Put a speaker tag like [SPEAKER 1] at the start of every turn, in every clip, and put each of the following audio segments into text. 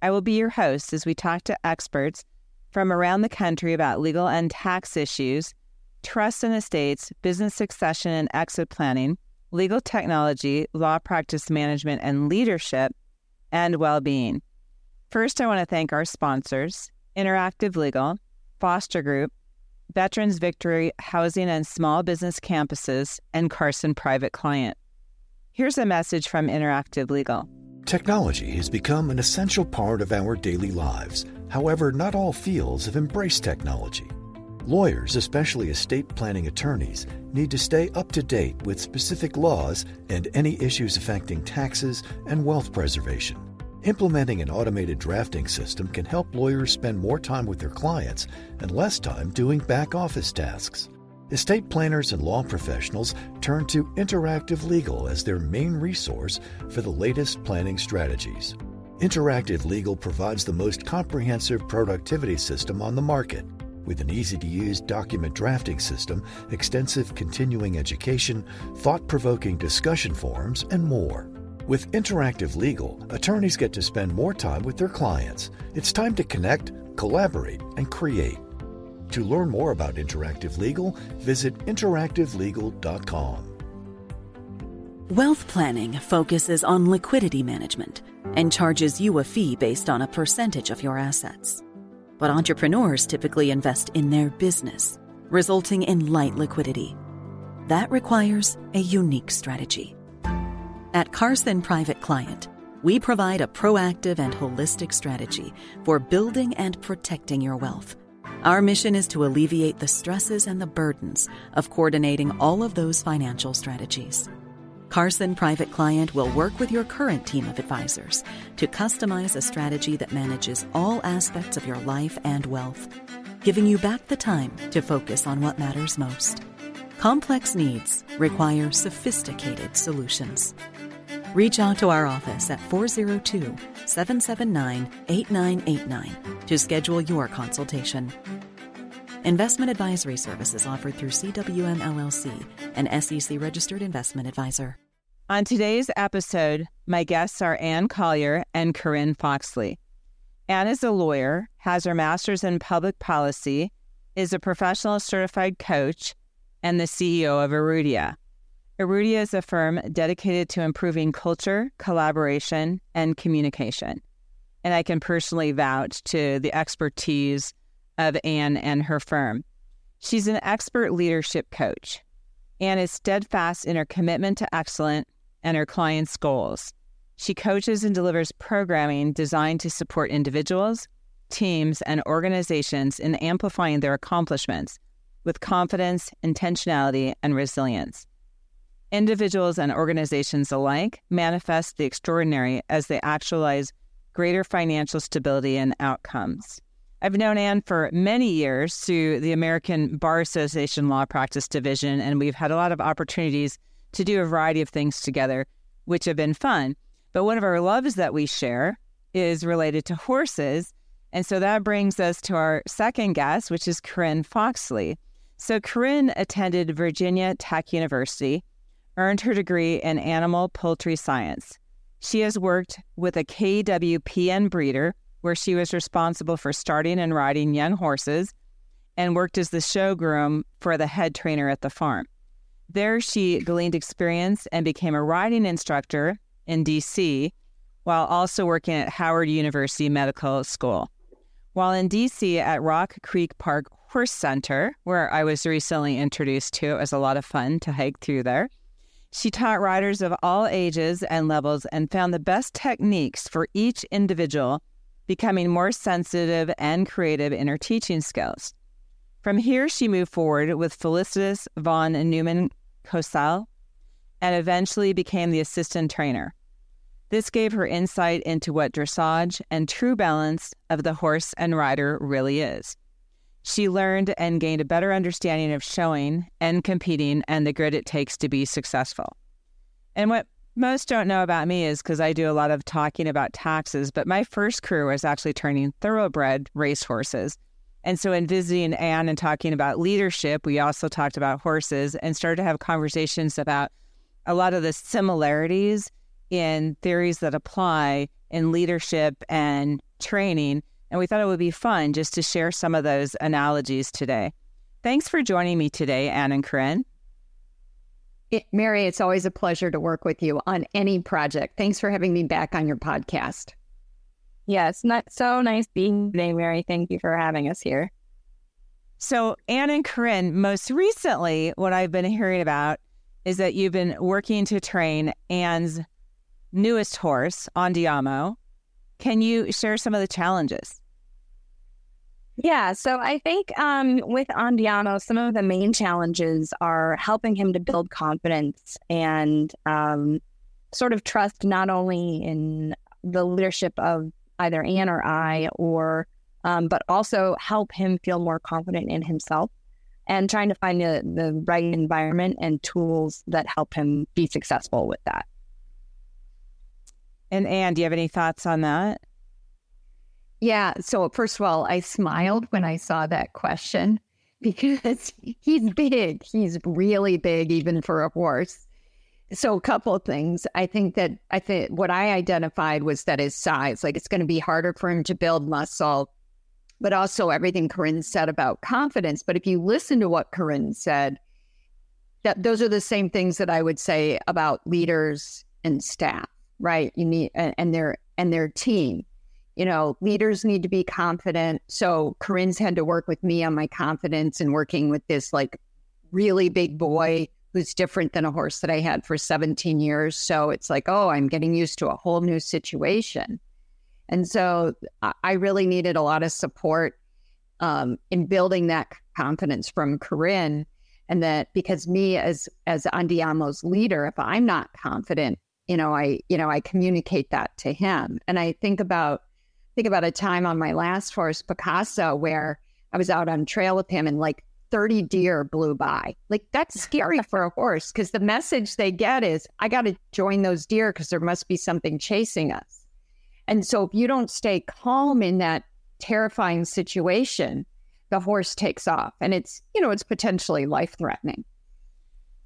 [SPEAKER 1] I will be your host as we talk to experts from around the country about legal and tax issues, trust and estates, business succession and exit planning, legal technology, law practice management and leadership, and well being. First, I want to thank our sponsors Interactive Legal, Foster Group, Veterans Victory Housing and Small Business Campuses, and Carson Private Client. Here's a message from Interactive Legal.
[SPEAKER 2] Technology has become an essential part of our daily lives. However, not all fields have embraced technology. Lawyers, especially estate planning attorneys, need to stay up to date with specific laws and any issues affecting taxes and wealth preservation. Implementing an automated drafting system can help lawyers spend more time with their clients and less time doing back office tasks. Estate planners and law professionals turn to Interactive Legal as their main resource for the latest planning strategies. Interactive Legal provides the most comprehensive productivity system on the market. With an easy to use document drafting system, extensive continuing education, thought provoking discussion forums, and more. With Interactive Legal, attorneys get to spend more time with their clients. It's time to connect, collaborate, and create. To learn more about Interactive Legal, visit interactivelegal.com.
[SPEAKER 3] Wealth planning focuses on liquidity management and charges you a fee based on a percentage of your assets. But entrepreneurs typically invest in their business, resulting in light liquidity. That requires a unique strategy. At Carson Private Client, we provide a proactive and holistic strategy for building and protecting your wealth our mission is to alleviate the stresses and the burdens of coordinating all of those financial strategies. Carson Private Client will work with your current team of advisors to customize a strategy that manages all aspects of your life and wealth, giving you back the time to focus on what matters most. Complex needs require sophisticated solutions. Reach out to our office at 402 779 8989 to schedule your consultation. Investment advisory services offered through CWM LLC, an SEC registered investment advisor.
[SPEAKER 1] On today's episode, my guests are Anne Collier and Corinne Foxley. Anne is a lawyer, has her master's in public policy, is a professional certified coach, and the CEO of Arudia. Arudia is a firm dedicated to improving culture, collaboration, and communication. And I can personally vouch to the expertise of Anne and her firm. She's an expert leadership coach. Anne is steadfast in her commitment to excellence and her clients' goals. She coaches and delivers programming designed to support individuals, teams, and organizations in amplifying their accomplishments with confidence, intentionality, and resilience. Individuals and organizations alike manifest the extraordinary as they actualize greater financial stability and outcomes. I've known Anne for many years through the American Bar Association Law Practice Division, and we've had a lot of opportunities to do a variety of things together, which have been fun. But one of our loves that we share is related to horses. And so that brings us to our second guest, which is Corinne Foxley. So Corinne attended Virginia Tech University earned her degree in animal poultry science. She has worked with a KWPN breeder, where she was responsible for starting and riding young horses, and worked as the show groom for the head trainer at the farm. There, she gleaned experience and became a riding instructor in DC while also working at Howard University Medical School. While in DC at Rock Creek Park Horse Center, where I was recently introduced to, it was a lot of fun to hike through there. She taught riders of all ages and levels and found the best techniques for each individual, becoming more sensitive and creative in her teaching skills. From here, she moved forward with Felicitas von Neumann Cosel and eventually became the assistant trainer. This gave her insight into what dressage and true balance of the horse and rider really is. She learned and gained a better understanding of showing and competing and the grit it takes to be successful. And what most don't know about me is because I do a lot of talking about taxes, but my first career was actually turning thoroughbred racehorses. And so, in visiting Anne and talking about leadership, we also talked about horses and started to have conversations about a lot of the similarities in theories that apply in leadership and training. And we thought it would be fun just to share some of those analogies today. Thanks for joining me today, Anne and Corinne.
[SPEAKER 4] It, Mary, it's always a pleasure to work with you on any project. Thanks for having me back on your podcast.
[SPEAKER 5] Yes, not so nice being today, Mary. Thank you for having us here.
[SPEAKER 1] So, Anne and Corinne, most recently, what I've been hearing about is that you've been working to train Anne's newest horse, Andiamo. Can you share some of the challenges?
[SPEAKER 5] Yeah, so I think um, with Andiamo, some of the main challenges are helping him to build confidence and um, sort of trust not only in the leadership of either Anne or I, or um, but also help him feel more confident in himself and trying to find the, the right environment and tools that help him be successful with that.
[SPEAKER 1] And Anne, do you have any thoughts on that?
[SPEAKER 4] Yeah. So, first of all, I smiled when I saw that question because he's big. He's really big, even for a horse. So, a couple of things. I think that I think what I identified was that his size, like it's going to be harder for him to build muscle, but also everything Corinne said about confidence. But if you listen to what Corinne said, that those are the same things that I would say about leaders and staff, right? You need and, their and their team you know, leaders need to be confident. So Corinne's had to work with me on my confidence and working with this like really big boy who's different than a horse that I had for 17 years. So it's like, oh, I'm getting used to a whole new situation. And so I really needed a lot of support um, in building that confidence from Corinne. And that because me as as Andiamo's leader, if I'm not confident, you know, I, you know, I communicate that to him. And I think about think about a time on my last horse, Picasso, where I was out on trail with him and like 30 deer blew by. Like that's scary for a horse because the message they get is, I got to join those deer because there must be something chasing us. And so if you don't stay calm in that terrifying situation, the horse takes off and it's, you know, it's potentially life threatening.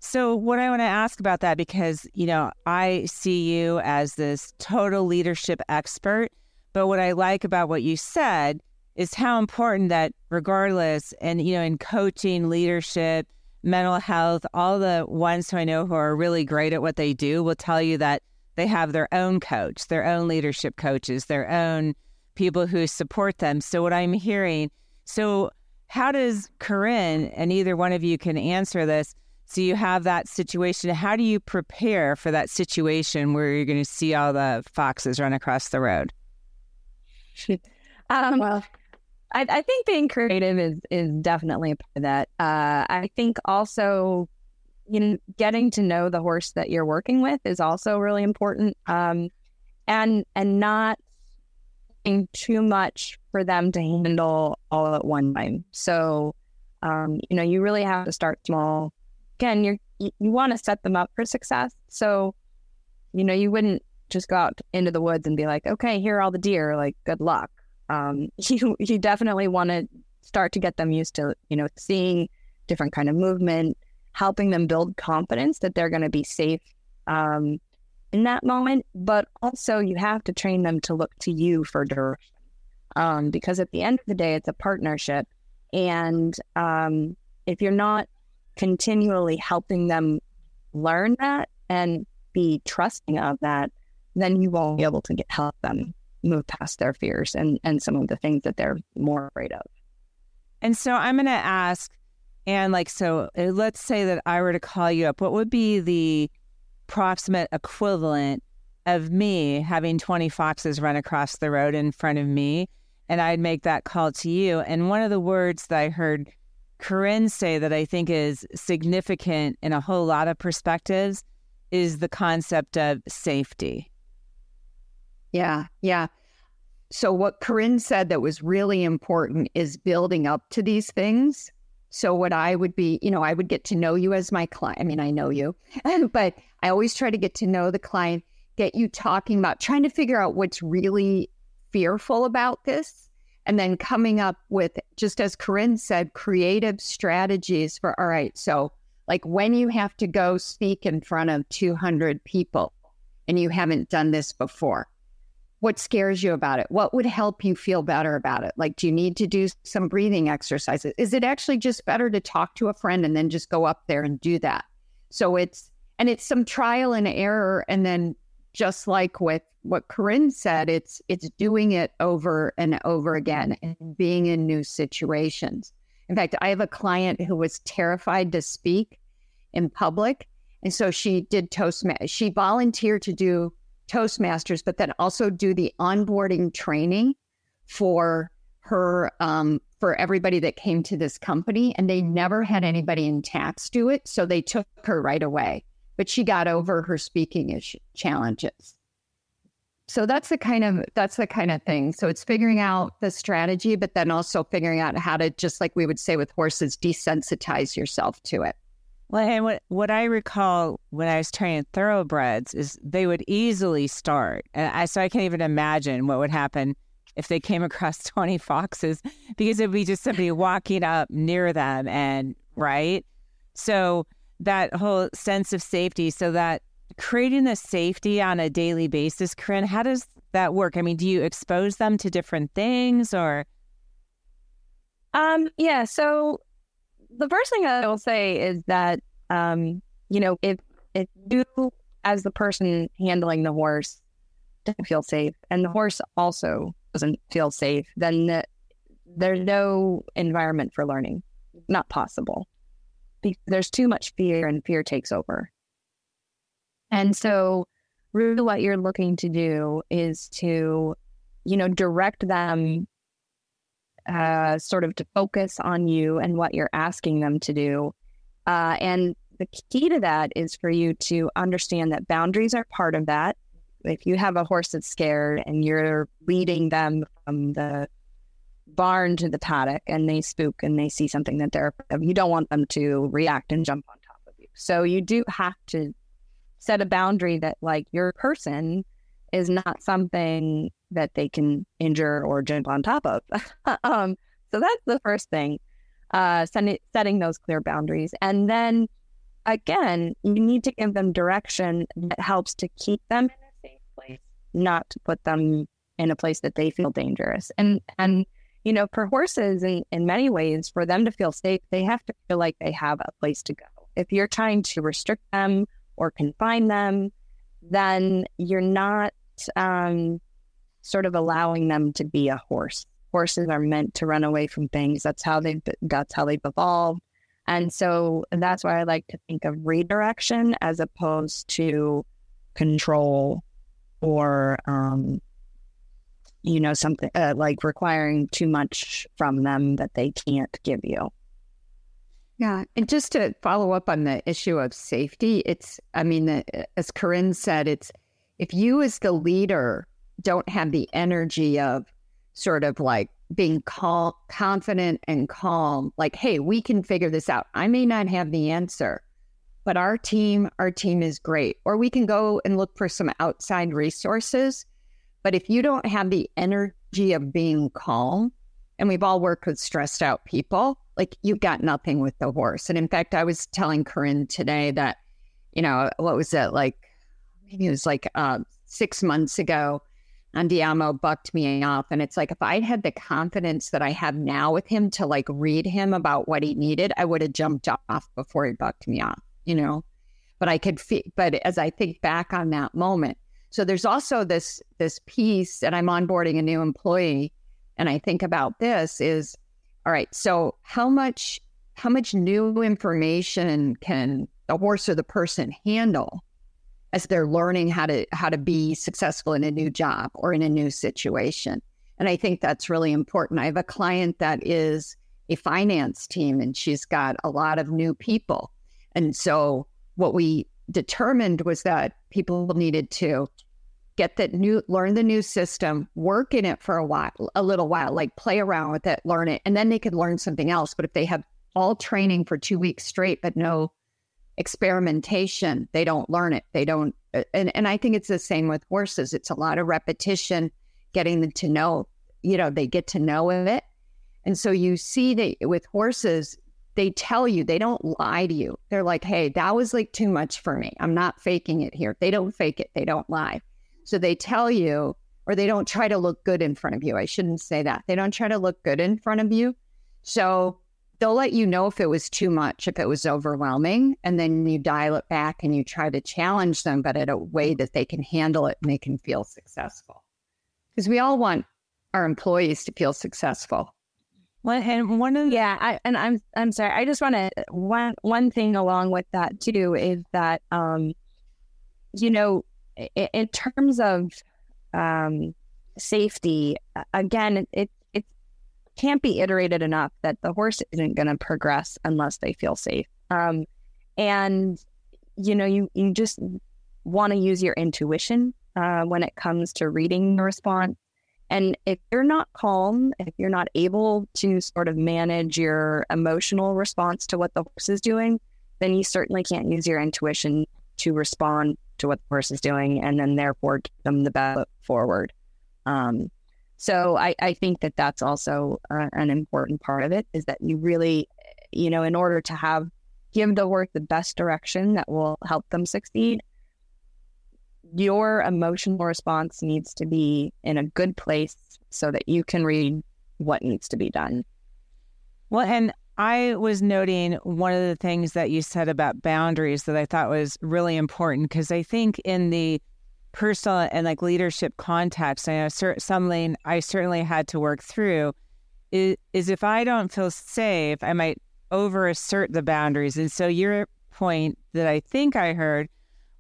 [SPEAKER 1] So, what I want to ask about that, because, you know, I see you as this total leadership expert. But what I like about what you said is how important that, regardless, and, you know, in coaching, leadership, mental health, all the ones who I know who are really great at what they do will tell you that they have their own coach, their own leadership coaches, their own people who support them. So, what I'm hearing, so how does Corinne, and either one of you can answer this, so you have that situation. How do you prepare for that situation where you're going to see all the foxes run across the road?
[SPEAKER 5] um, well, I, I, think being creative is is definitely a part of that. Uh, I think also, you know, getting to know the horse that you're working with is also really important. Um, and and not too much for them to handle all at one time. So, um, you know, you really have to start small. Again, you're, you you want to set them up for success. So, you know, you wouldn't just go out into the woods and be like, okay, here are all the deer. Like, good luck. Um, you you definitely want to start to get them used to you know seeing different kind of movement, helping them build confidence that they're going to be safe um, in that moment. But also, you have to train them to look to you for direction, um, because at the end of the day, it's a partnership, and um, if you're not continually helping them learn that and be trusting of that, then you won't be able to get help them move past their fears and and some of the things that they're more afraid of.
[SPEAKER 1] And so I'm going to ask, and like, so uh, let's say that I were to call you up, what would be the proximate equivalent of me having 20 foxes run across the road in front of me? And I'd make that call to you. And one of the words that I heard Corinne say that I think is significant in a whole lot of perspectives is the concept of safety.
[SPEAKER 4] Yeah. Yeah. So, what Corinne said that was really important is building up to these things. So, what I would be, you know, I would get to know you as my client. I mean, I know you, but I always try to get to know the client, get you talking about trying to figure out what's really fearful about this. And then coming up with, just as Corinne said, creative strategies for, all right, so like when you have to go speak in front of 200 people and you haven't done this before, what scares you about it? What would help you feel better about it? Like, do you need to do some breathing exercises? Is it actually just better to talk to a friend and then just go up there and do that? So it's, and it's some trial and error. And then just like with what Corinne said, it's, it's doing it over and over again and being in new situations. In fact, I have a client who was terrified to speak in public. And so she did Toastmasters. She volunteered to do Toastmasters, but then also do the onboarding training for her um, for everybody that came to this company. And they never had anybody in tax do it, so they took her right away. But she got over her speaking issue, challenges. So that's the kind of that's the kind of thing. So it's figuring out the strategy, but then also figuring out how to just like we would say with horses, desensitize yourself to it.
[SPEAKER 1] Well, and what what I recall when I was training thoroughbreds is they would easily start, and I so I can't even imagine what would happen if they came across twenty foxes because it'd be just somebody walking up near them, and right. So that whole sense of safety, so that creating the safety on a daily basis, Corinne, how does that work? I mean, do you expose them to different things or?
[SPEAKER 5] Um. Yeah. So the first thing I will say is that, um, you know, if if you as the person handling the horse don't feel safe, and the horse also doesn't feel safe, then the, there's no environment for learning. Not possible. There's too much fear, and fear takes over. And so, really, what you're looking to do is to, you know, direct them uh, sort of to focus on you and what you're asking them to do. Uh, and the key to that is for you to understand that boundaries are part of that. If you have a horse that's scared and you're leading them from the barn to the paddock and they spook and they see something that they're you don't want them to react and jump on top of you. So you do have to set a boundary that like your person is not something that they can injure or jump on top of. um, so that's the first thing, uh, setting, setting those clear boundaries. And then again, you need to give them direction that helps to keep them in a safe place, not to put them in a place that they feel dangerous. And, and, you know, for horses in, in many ways, for them to feel safe, they have to feel like they have a place to go. If you're trying to restrict them or confine them, then you're not um, sort of allowing them to be a horse. Horses are meant to run away from things. That's how they that's how they've evolved. And so that's why I like to think of redirection as opposed to control or um, you know something uh, like requiring too much from them that they can't give you.
[SPEAKER 4] Yeah, and just to follow up on the issue of safety, it's I mean, the, as Corinne said, it's if you as the leader don't have the energy of sort of like being calm, confident and calm, like, hey, we can figure this out. I may not have the answer, but our team, our team is great. Or we can go and look for some outside resources. But if you don't have the energy of being calm, and we've all worked with stressed out people, like you've got nothing with the horse. And in fact, I was telling Corinne today that, you know, what was it like maybe it was like uh, six months ago, Andiamo bucked me off. And it's like, if I had the confidence that I have now with him to like read him about what he needed, I would have jumped off before he bucked me off, you know? But I could feel, but as I think back on that moment, so there's also this, this piece, and I'm onboarding a new employee. And I think about this is, all right, so how much, how much new information can the horse or the person handle as they're learning how to how to be successful in a new job or in a new situation. And I think that's really important. I have a client that is a finance team and she's got a lot of new people. And so what we determined was that people needed to get that new, learn the new system, work in it for a while, a little while, like play around with it, learn it, and then they could learn something else. But if they have all training for two weeks straight, but no experimentation, they don't learn it. They don't, uh, and, and I think it's the same with horses. It's a lot of repetition, getting them to know, you know, they get to know of it. And so you see that with horses, they tell you, they don't lie to you. They're like, hey, that was like too much for me. I'm not faking it here. They don't fake it, they don't lie. So they tell you, or they don't try to look good in front of you. I shouldn't say that. They don't try to look good in front of you. So they'll let you know if it was too much, if it was overwhelming, and then you dial it back and you try to challenge them, but in a way that they can handle it and they can feel successful. Because we all want our employees to feel successful.
[SPEAKER 5] Well, and one of the- yeah, I, and I'm I'm sorry. I just want to one one thing along with that too is that um, you know, in, in terms of um safety, again, it it can't be iterated enough that the horse isn't going to progress unless they feel safe. Um, and you know, you you just want to use your intuition uh, when it comes to reading the response and if you're not calm, if you're not able to sort of manage your emotional response to what the horse is doing, then you certainly can't use your intuition to respond to what the horse is doing and then therefore give them the best forward. Um, so I, I think that that's also an important part of it is that you really, you know, in order to have give the horse the best direction that will help them succeed, your emotional response needs to be in a good place so that you can read what needs to be done.
[SPEAKER 1] Well, and I was noting one of the things that you said about boundaries that I thought was really important because I think in the personal and like leadership context, I know something I certainly had to work through is, is if I don't feel safe, I might over assert the boundaries. And so your point that I think I heard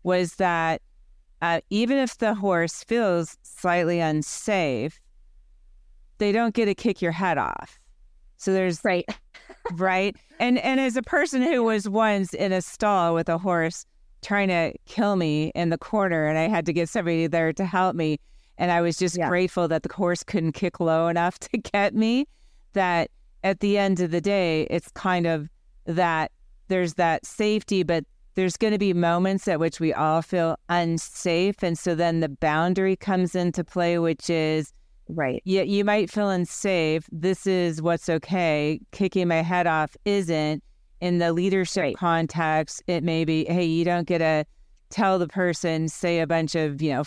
[SPEAKER 1] was that uh, even if the horse feels slightly unsafe, they don't get to kick your head off. So there's
[SPEAKER 5] right,
[SPEAKER 1] right, and and as a person who was once in a stall with a horse trying to kill me in the corner, and I had to get somebody there to help me, and I was just yeah. grateful that the horse couldn't kick low enough to get me. That at the end of the day, it's kind of that there's that safety, but there's going to be moments at which we all feel unsafe. And so then the boundary comes into play, which is
[SPEAKER 5] right.
[SPEAKER 1] Yeah, you might feel unsafe. This is what's okay. Kicking my head off isn't. In the leadership right. context, it may be, hey, you don't get to tell the person, say a bunch of, you know,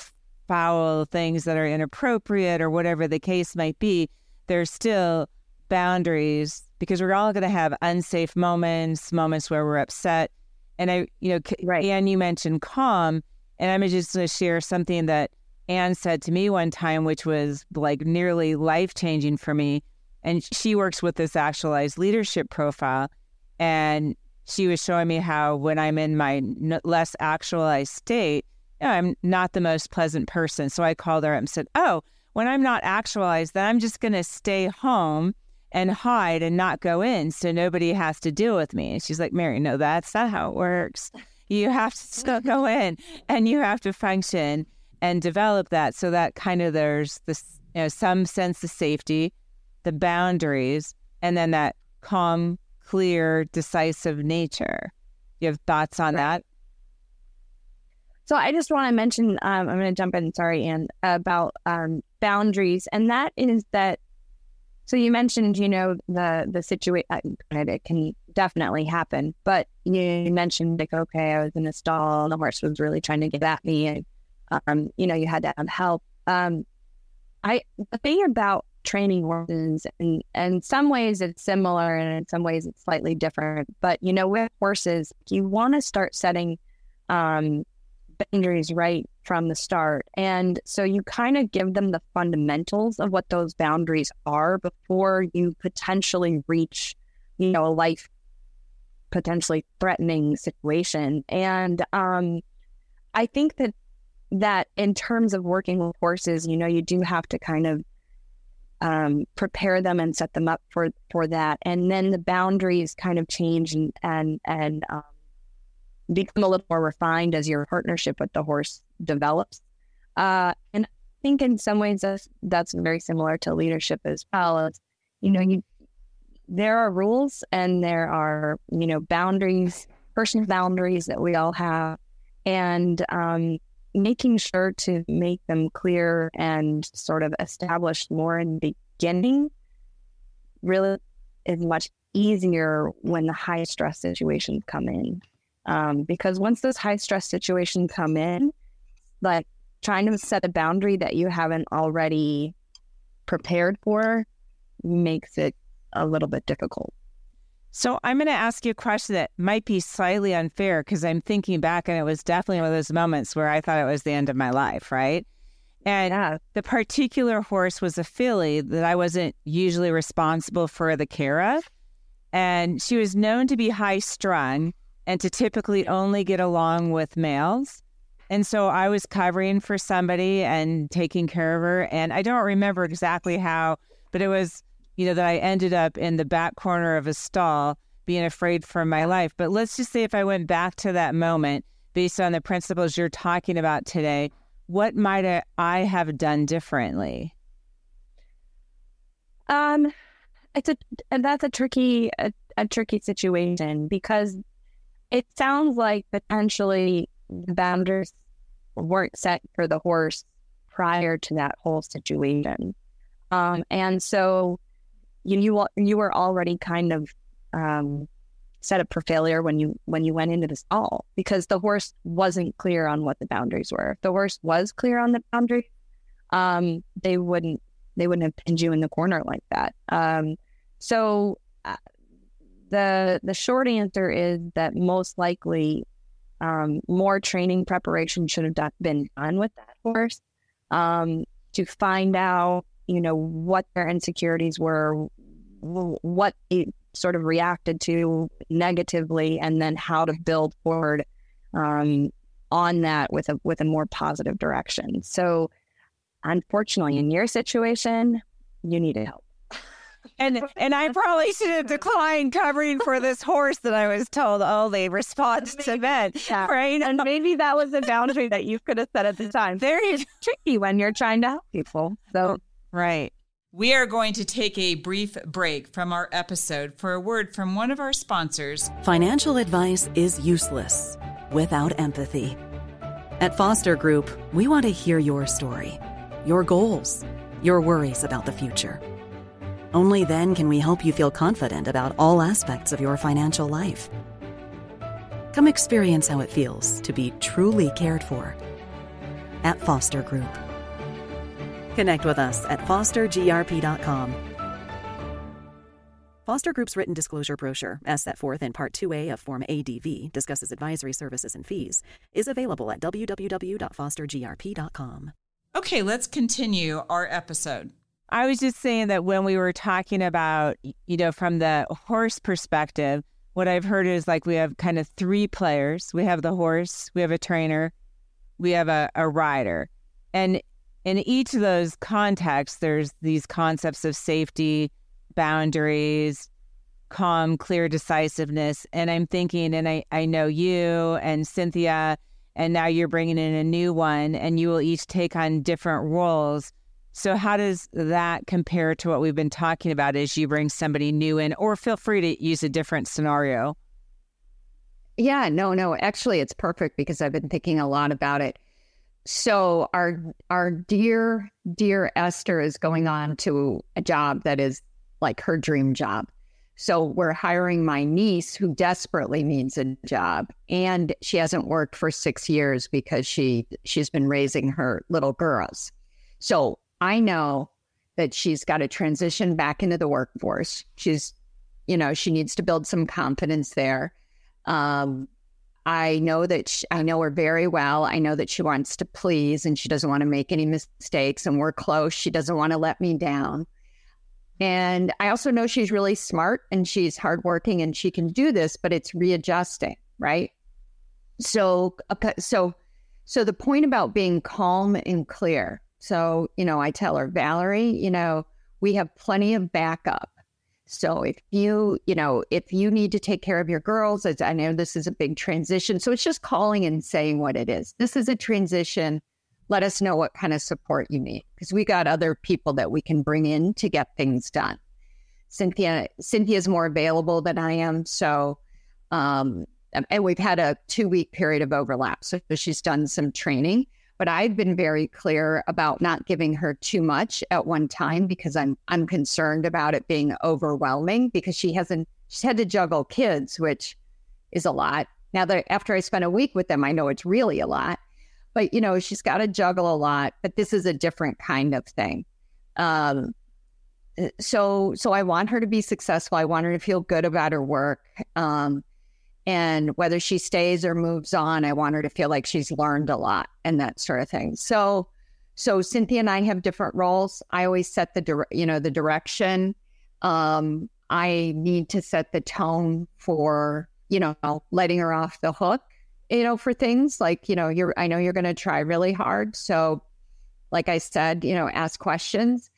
[SPEAKER 1] foul things that are inappropriate or whatever the case might be. There's still boundaries because we're all going to have unsafe moments, moments where we're upset and I, you know, right. Anne, you mentioned calm, and I'm just going to share something that Anne said to me one time, which was like nearly life changing for me. And she works with this actualized leadership profile, and she was showing me how when I'm in my less actualized state, you know, I'm not the most pleasant person. So I called her up and said, "Oh, when I'm not actualized, then I'm just going to stay home." And hide and not go in so nobody has to deal with me. And she's like, Mary, no, that's not how it works. You have to still go in and you have to function and develop that so that kind of there's this, you know, some sense of safety, the boundaries, and then that calm, clear, decisive nature. You have thoughts on that?
[SPEAKER 5] So I just want to mention, um, I'm going to jump in, sorry, Anne, about um, boundaries. And that is that so you mentioned, you know, the the situation. Uh, it can definitely happen, but you mentioned like, okay, I was in a stall, and the horse was really trying to get at me, and um, you know, you had to have help. Um, I the thing about training horses, and, and in some ways it's similar, and in some ways it's slightly different. But you know, with horses, you want to start setting um, boundaries right from the start. And so you kind of give them the fundamentals of what those boundaries are before you potentially reach, you know, a life potentially threatening situation. And um, I think that that in terms of working with horses, you know, you do have to kind of um, prepare them and set them up for for that, and then the boundaries kind of change and and and um, become a little more refined as your partnership with the horse develops. Uh, and I think in some ways that's, that's very similar to leadership as well. It's, you know, you there are rules and there are you know boundaries, personal boundaries that we all have, and um, making sure to make them clear and sort of established more in the beginning really is much easier when the high stress situations come in. Um, because once those high stress situations come in, like trying to set a boundary that you haven't already prepared for makes it a little bit difficult.
[SPEAKER 1] So I'm going to ask you a question that might be slightly unfair because I'm thinking back and it was definitely one of those moments where I thought it was the end of my life, right? And yeah. the particular horse was a filly that I wasn't usually responsible for the care of. And she was known to be high strung and to typically only get along with males. And so I was covering for somebody and taking care of her. And I don't remember exactly how, but it was, you know, that I ended up in the back corner of a stall being afraid for my life. But let's just say if I went back to that moment based on the principles you're talking about today, what might I have done differently?
[SPEAKER 5] Um, it's a and that's a tricky a, a tricky situation because it sounds like potentially the boundaries weren't set for the horse prior to that whole situation. Um, and so you you you were already kind of um, set up for failure when you when you went into the stall because the horse wasn't clear on what the boundaries were. If the horse was clear on the boundary, um, they wouldn't they wouldn't have pinned you in the corner like that. Um, so uh, the the short answer is that most likely um, more training preparation should have done, been done with that horse um, to find out, you know, what their insecurities were, what it sort of reacted to negatively, and then how to build forward um, on that with a with a more positive direction. So, unfortunately, in your situation, you needed help
[SPEAKER 1] and and I probably should have declined covering for this horse that I was told, oh, they respond to men, yeah. right?
[SPEAKER 5] And maybe that was a boundary that you could have set at the time. Very tricky when you're trying to help people. So
[SPEAKER 1] right.
[SPEAKER 6] We are going to take a brief break from our episode for a word from one of our sponsors.
[SPEAKER 3] Financial advice is useless without empathy. At Foster Group, we want to hear your story, your goals, your worries about the future. Only then can we help you feel confident about all aspects of your financial life. Come experience how it feels to be truly cared for at Foster Group. Connect with us at fostergrp.com. Foster Group's written disclosure brochure, as set forth in Part 2A of Form ADV, discusses advisory services and fees, is available at www.fostergrp.com.
[SPEAKER 6] Okay, let's continue our episode.
[SPEAKER 1] I was just saying that when we were talking about, you know, from the horse perspective, what I've heard is like we have kind of three players. We have the horse, we have a trainer, we have a, a rider. And in each of those contexts, there's these concepts of safety, boundaries, calm, clear decisiveness. And I'm thinking, and I, I know you and Cynthia, and now you're bringing in a new one, and you will each take on different roles so, how does that compare to what we've been talking about as you bring somebody new in, or feel free to use a different scenario?
[SPEAKER 4] Yeah, no, no. Actually, it's perfect because I've been thinking a lot about it. So, our our dear dear Esther is going on to a job that is like her dream job. So, we're hiring my niece who desperately needs a job, and she hasn't worked for six years because she she's been raising her little girls. So I know that she's got to transition back into the workforce. She's, you know, she needs to build some confidence there. Um, I know that she, I know her very well. I know that she wants to please and she doesn't want to make any mistakes. And we're close. She doesn't want to let me down. And I also know she's really smart and she's hardworking and she can do this, but it's readjusting, right? So, so, so the point about being calm and clear so, you know, I tell her, Valerie, you know, we have plenty of backup. So if you, you know, if you need to take care of your girls, I know this is a big transition. So it's just calling and saying what it is. This is a transition. let us know what kind of support you need because we got other people that we can bring in to get things done. Cynthia Cynthia's more available than I am, so um, and we've had a two week period of overlap. So she's done some training, but I've been very clear about not giving her too much at one time because I'm I'm concerned about it being overwhelming because she hasn't she's had to juggle kids, which is a lot. Now that after I spent a week with them, I know it's really a lot. But you know, she's got to juggle a lot. But this is a different kind of thing. Um, so so I want her to be successful. I want her to feel good about her work. Um, and whether she stays or moves on, I want her to feel like she's learned a lot and that sort of thing. So so Cynthia and I have different roles. I always set the you know the direction. Um, I need to set the tone for you know letting her off the hook. You know for things like you know you're I know you're going to try really hard. So like I said, you know ask questions.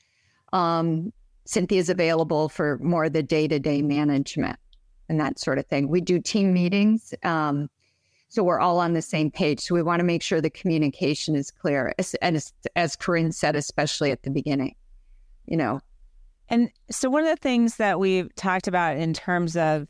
[SPEAKER 4] Um, Cynthia's available for more the day to day management and that sort of thing. We do team meetings. Um, so we're all on the same page. So we want to make sure the communication is clear. As, and as, as Corinne said, especially at the beginning, you know.
[SPEAKER 1] And so one of the things that we've talked about in terms of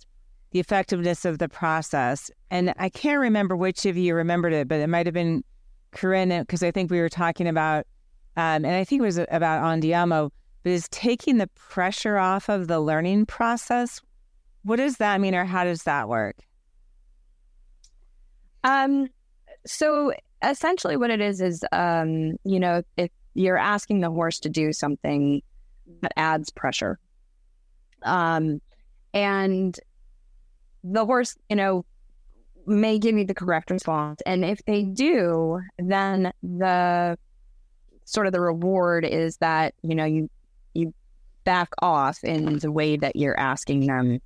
[SPEAKER 1] the effectiveness of the process, and I can't remember which of you remembered it, but it might have been Corinne, because I think we were talking about, um, and I think it was about Andiamo, but is taking the pressure off of the learning process. What does that mean, or how does that work?
[SPEAKER 5] Um, so essentially, what it is is, um, you know, if you're asking the horse to do something that adds pressure, um, and the horse, you know, may give you the correct response, and if they do, then the sort of the reward is that you know you you back off in the way that you're asking them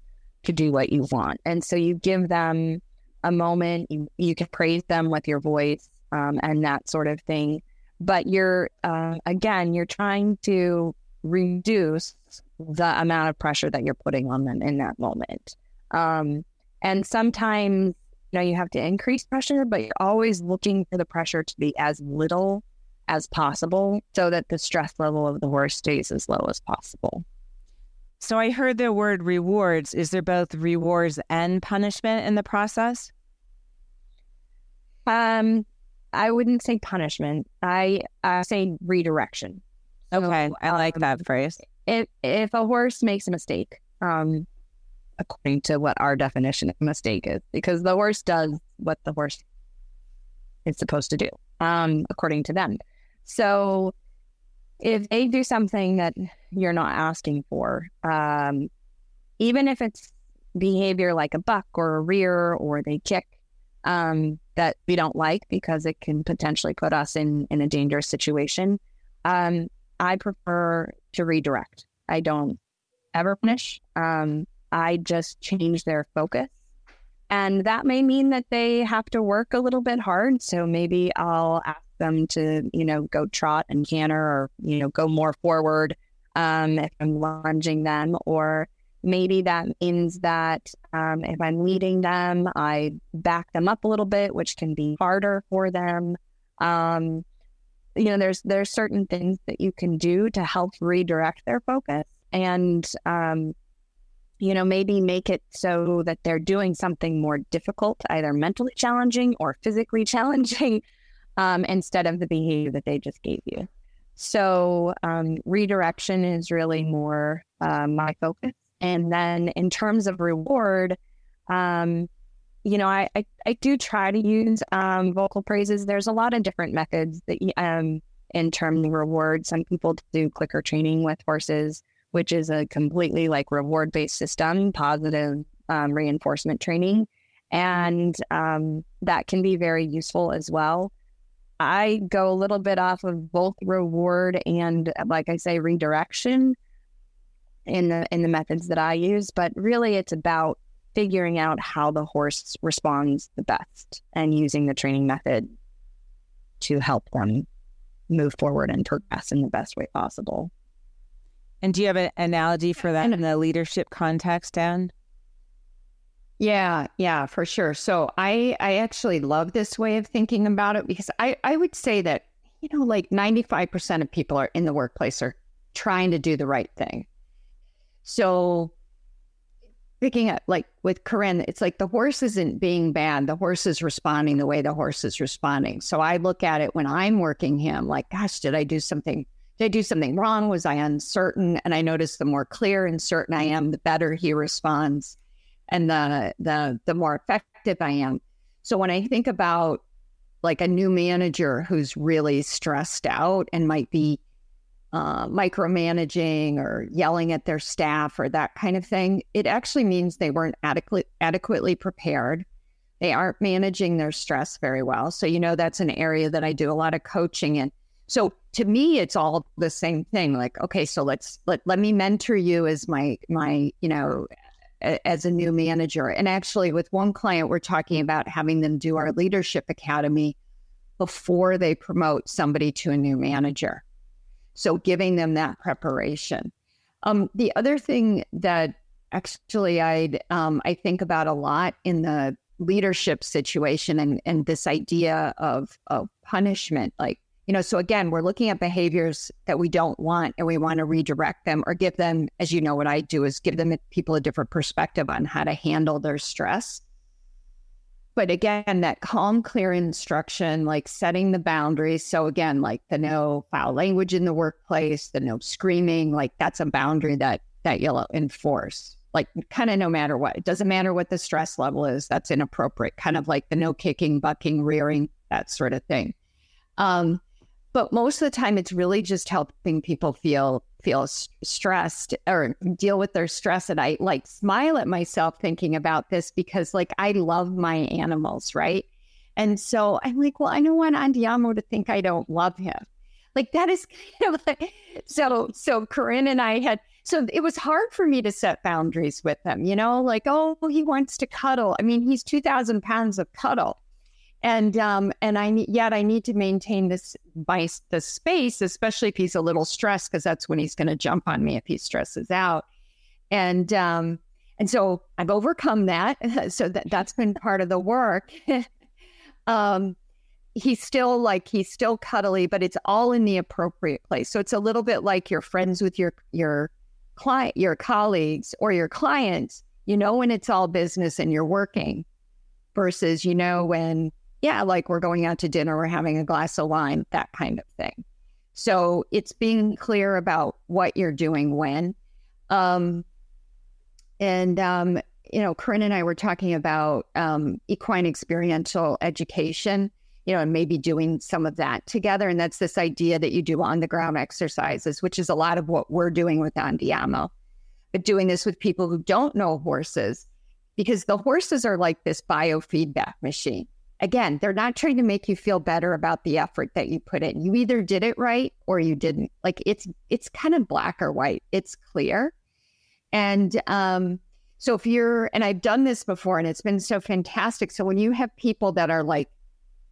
[SPEAKER 5] to do what you want. And so you give them a moment, you, you can praise them with your voice um, and that sort of thing. But you're, uh, again, you're trying to reduce the amount of pressure that you're putting on them in that moment. Um, and sometimes, you know, you have to increase pressure, but you're always looking for the pressure to be as little as possible so that the stress level of the horse stays as low as possible.
[SPEAKER 1] So I heard the word rewards. Is there both rewards and punishment in the process?
[SPEAKER 5] Um, I wouldn't say punishment. I uh, say redirection.
[SPEAKER 1] Okay, so, I like um, that phrase.
[SPEAKER 5] If if a horse makes a mistake, um, according to what our definition of mistake is, because the horse does what the horse is supposed to do, um, according to them. So if they do something that you're not asking for, um, even if it's behavior like a buck or a rear or they kick um, that we don't like because it can potentially put us in, in a dangerous situation, um, I prefer to redirect. I don't ever punish. Um, I just change their focus. And that may mean that they have to work a little bit hard. So maybe I'll ask them to, you know, go trot and canter or, you know, go more forward um, if I'm lunging them. Or maybe that means that um, if I'm leading them, I back them up a little bit, which can be harder for them. Um, you know, there's there's certain things that you can do to help redirect their focus, and um, you know, maybe make it so that they're doing something more difficult, either mentally challenging or physically challenging, um, instead of the behavior that they just gave you. So um, redirection is really more uh, my focus. And then in terms of reward, um, you know, I, I, I, do try to use um, vocal praises. There's a lot of different methods that um, in terms of reward. Some people do clicker training with horses, which is a completely like reward based system, positive um, reinforcement training. And um, that can be very useful as well. I go a little bit off of both reward and, like I say, redirection in the in the methods that I use. But really, it's about figuring out how the horse responds the best and using the training method to help them move forward and progress in the best way possible.
[SPEAKER 1] And do you have an analogy for that in the leadership context, Dan?
[SPEAKER 4] Yeah, yeah, for sure. So I I actually love this way of thinking about it because I I would say that you know, like 95% of people are in the workplace are trying to do the right thing. So picking up like with Corinne, it's like the horse isn't being bad. The horse is responding the way the horse is responding. So I look at it when I'm working him like, gosh, did I do something? Did I do something wrong? Was I uncertain? And I notice the more clear and certain I am, the better he responds and the the the more effective I am. So when I think about like a new manager who's really stressed out and might be uh, micromanaging or yelling at their staff or that kind of thing, it actually means they weren't adequate, adequately prepared. They aren't managing their stress very well. So, you know, that's an area that I do a lot of coaching in. So to me, it's all the same thing. Like, okay, so let's let let me mentor you as my my you know as a new manager. And actually, with one client, we're talking about having them do our leadership academy before they promote somebody to a new manager. So giving them that preparation. Um, the other thing that actually I um, I think about a lot in the leadership situation and and this idea of of punishment, like you know. So again, we're looking at behaviors that we don't want, and we want to redirect them or give them, as you know, what I do is give them people a different perspective on how to handle their stress. But again, that calm, clear instruction, like setting the boundaries. So again, like the no foul language in the workplace, the no screaming, like that's a boundary that that you'll enforce. Like kind of no matter what. It doesn't matter what the stress level is, that's inappropriate. Kind of like the no kicking, bucking, rearing, that sort of thing. Um, but most of the time, it's really just helping people feel feel stressed or deal with their stress. And I like smile at myself thinking about this because like I love my animals, right? And so I'm like, well, I don't want Andiamo to think I don't love him. Like that is kind of like so so Corinne and I had so it was hard for me to set boundaries with him, you know, like, oh, he wants to cuddle. I mean, he's 2,000 pounds of cuddle and um and i yet i need to maintain this by the space especially if he's a little stressed because that's when he's going to jump on me if he stresses out. And um and so i've overcome that so that that's been part of the work. Um he's still like he's still cuddly but it's all in the appropriate place. So it's a little bit like you're friends with your your client your colleagues or your clients you know when it's all business and you're working versus you know when yeah, like we're going out to dinner, we're having a glass of wine, that kind of thing. So it's being clear about what you're doing when. Um, and, um, you know, Corinne and I were talking about um, equine experiential education, you know, and maybe doing some of that together. And that's this idea that you do on the ground exercises, which is a lot of what we're doing with Andiamo, but doing this with people who don't know horses, because the horses are like this biofeedback machine again, they're not trying to make you feel better about the effort that you put in. You either did it right or you didn't. Like it's it's kind of black or white. It's clear. And um so if you're and I've done this before and it's been so fantastic. So when you have people that are like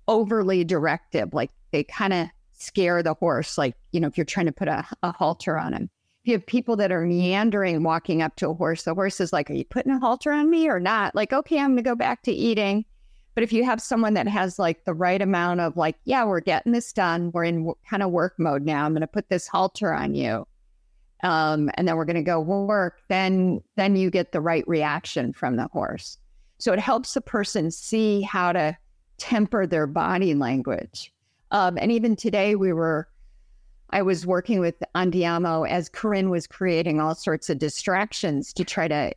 [SPEAKER 4] overly directive, like they kind of scare the horse, like, you know, if you're trying to put a, a halter on him. If you have people that are meandering walking up to a horse, the horse is like, Are you putting a halter on me or not? Like, okay, I'm gonna go back to eating but if you have someone that has like the right amount of like, yeah, we're getting this done, we're in kind of work mode now. I'm going to put this halter on you, um, and then we're going to go work. Then then you get the right reaction from the horse. So it helps the person see how to temper their body language. Um, and even today, we were. I was working with Andiamo as Corinne was creating all sorts of distractions to try to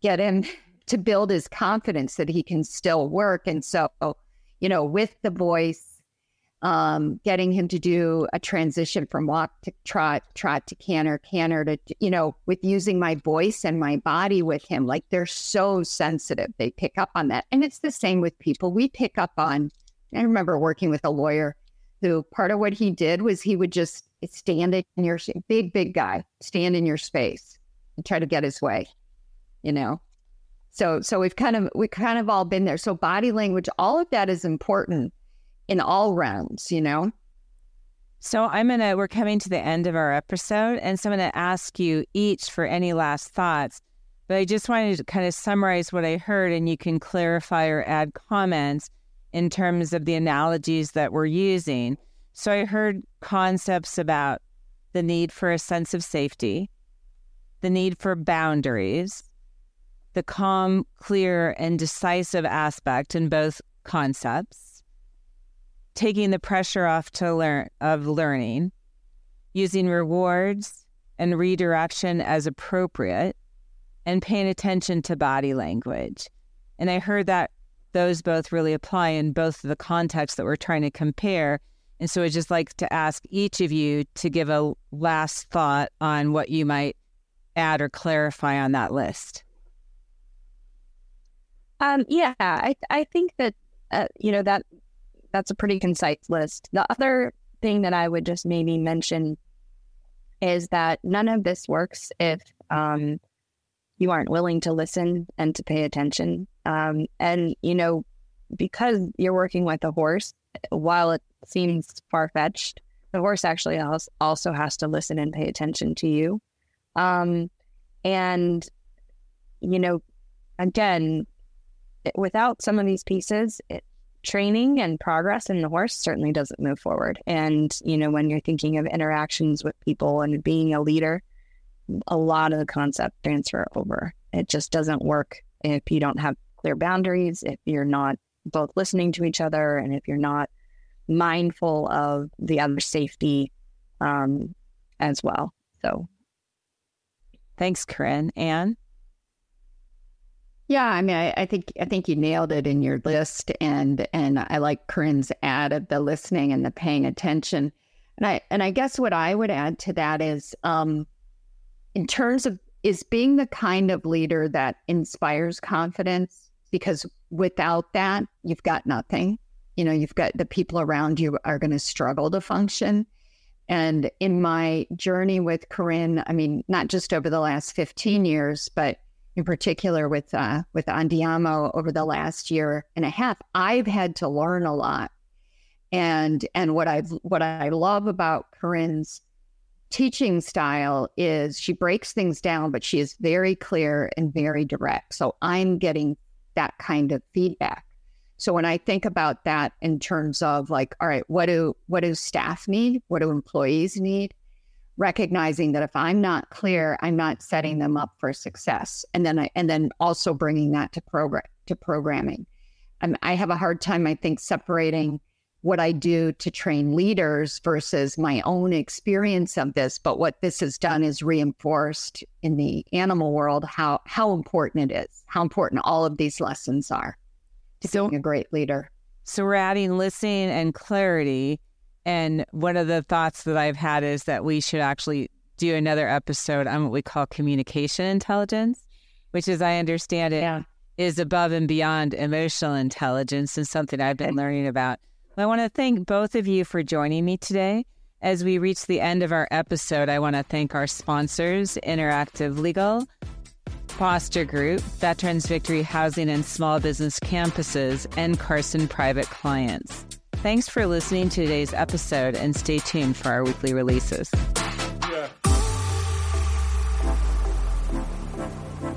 [SPEAKER 4] get him to build his confidence that he can still work. And so, you know, with the voice, um, getting him to do a transition from walk to trot, trot to canter, canter to, you know, with using my voice and my body with him, like they're so sensitive. They pick up on that. And it's the same with people. We pick up on, I remember working with a lawyer who part of what he did was he would just stand in your big, big guy, stand in your space and try to get his way, you know? So so we've kind of we kind of all been there. So body language, all of that is important in all realms, you know.
[SPEAKER 1] So I'm gonna we're coming to the end of our episode, and so I'm gonna ask you each for any last thoughts. But I just wanted to kind of summarize what I heard, and you can clarify or add comments in terms of the analogies that we're using. So I heard concepts about the need for a sense of safety, the need for boundaries, the calm, clear, and decisive aspect in both concepts, taking the pressure off to learn of learning, using rewards and redirection as appropriate, and paying attention to body language. And I heard that those both really apply in both the contexts that we're trying to compare. And so I'd just like to ask each of you to give a last thought on what you might add or clarify on that list.
[SPEAKER 5] Um, yeah, I I think that uh, you know that that's a pretty concise list. The other thing that I would just maybe mention is that none of this works if um, you aren't willing to listen and to pay attention. Um, and, you know, because you're working with a horse, while it seems far fetched, the horse actually also has to listen and pay attention to you. Um, and, you know, again, without some of these pieces, it, training and progress in the horse certainly doesn't move forward. And, you know, when you're thinking of interactions with people and being a leader, a lot of the concept transfer over. It just doesn't work if you don't have clear boundaries, if you're not both listening to each other, and if you're not mindful of the other safety um, as well. So,
[SPEAKER 1] thanks, Corinne. Anne.
[SPEAKER 4] Yeah, I mean, I, I, think I think you nailed it in your list, and and I like Corinne's add of the listening and the paying attention, and I and I guess what I would add to that is, um, in terms of is being the kind of leader that inspires confidence, because without that, you've got nothing. You know, you've got the people around you are going to struggle to function. And in my journey with Corinne, I mean, not just over the last 15 years, but in particular with uh, with Andiamo over the last year and a half, I've had to learn a lot. And and what I what I love about Corinne's teaching style is she breaks things down, but she is very clear and very direct. So I'm getting that kind of feedback. So when I think about that in terms of like, all right, what do what do staff need? What do employees need? Recognizing that if I'm not clear, I'm not setting them up for success. And then I, and then also bringing that to program to programming. Um, I have a hard time, I think, separating what I do to train leaders versus my own experience of this. But what this has done is reinforced in the animal world how how important it is, how important all of these lessons are to so, being a great leader.
[SPEAKER 1] So we're adding listening and clarity and one of the thoughts that I've had is that we should actually do another episode on what we call communication intelligence, which, as I understand it, yeah. is above and beyond emotional intelligence and something I've been learning about. I want to thank both of you for joining me today. As we reach the end of our episode, I want to thank our sponsors, Interactive Legal, Foster Group, Veterans Victory Housing and Small Business Campuses, and Carson Private Clients. Thanks for listening to today's episode and stay tuned for our weekly releases.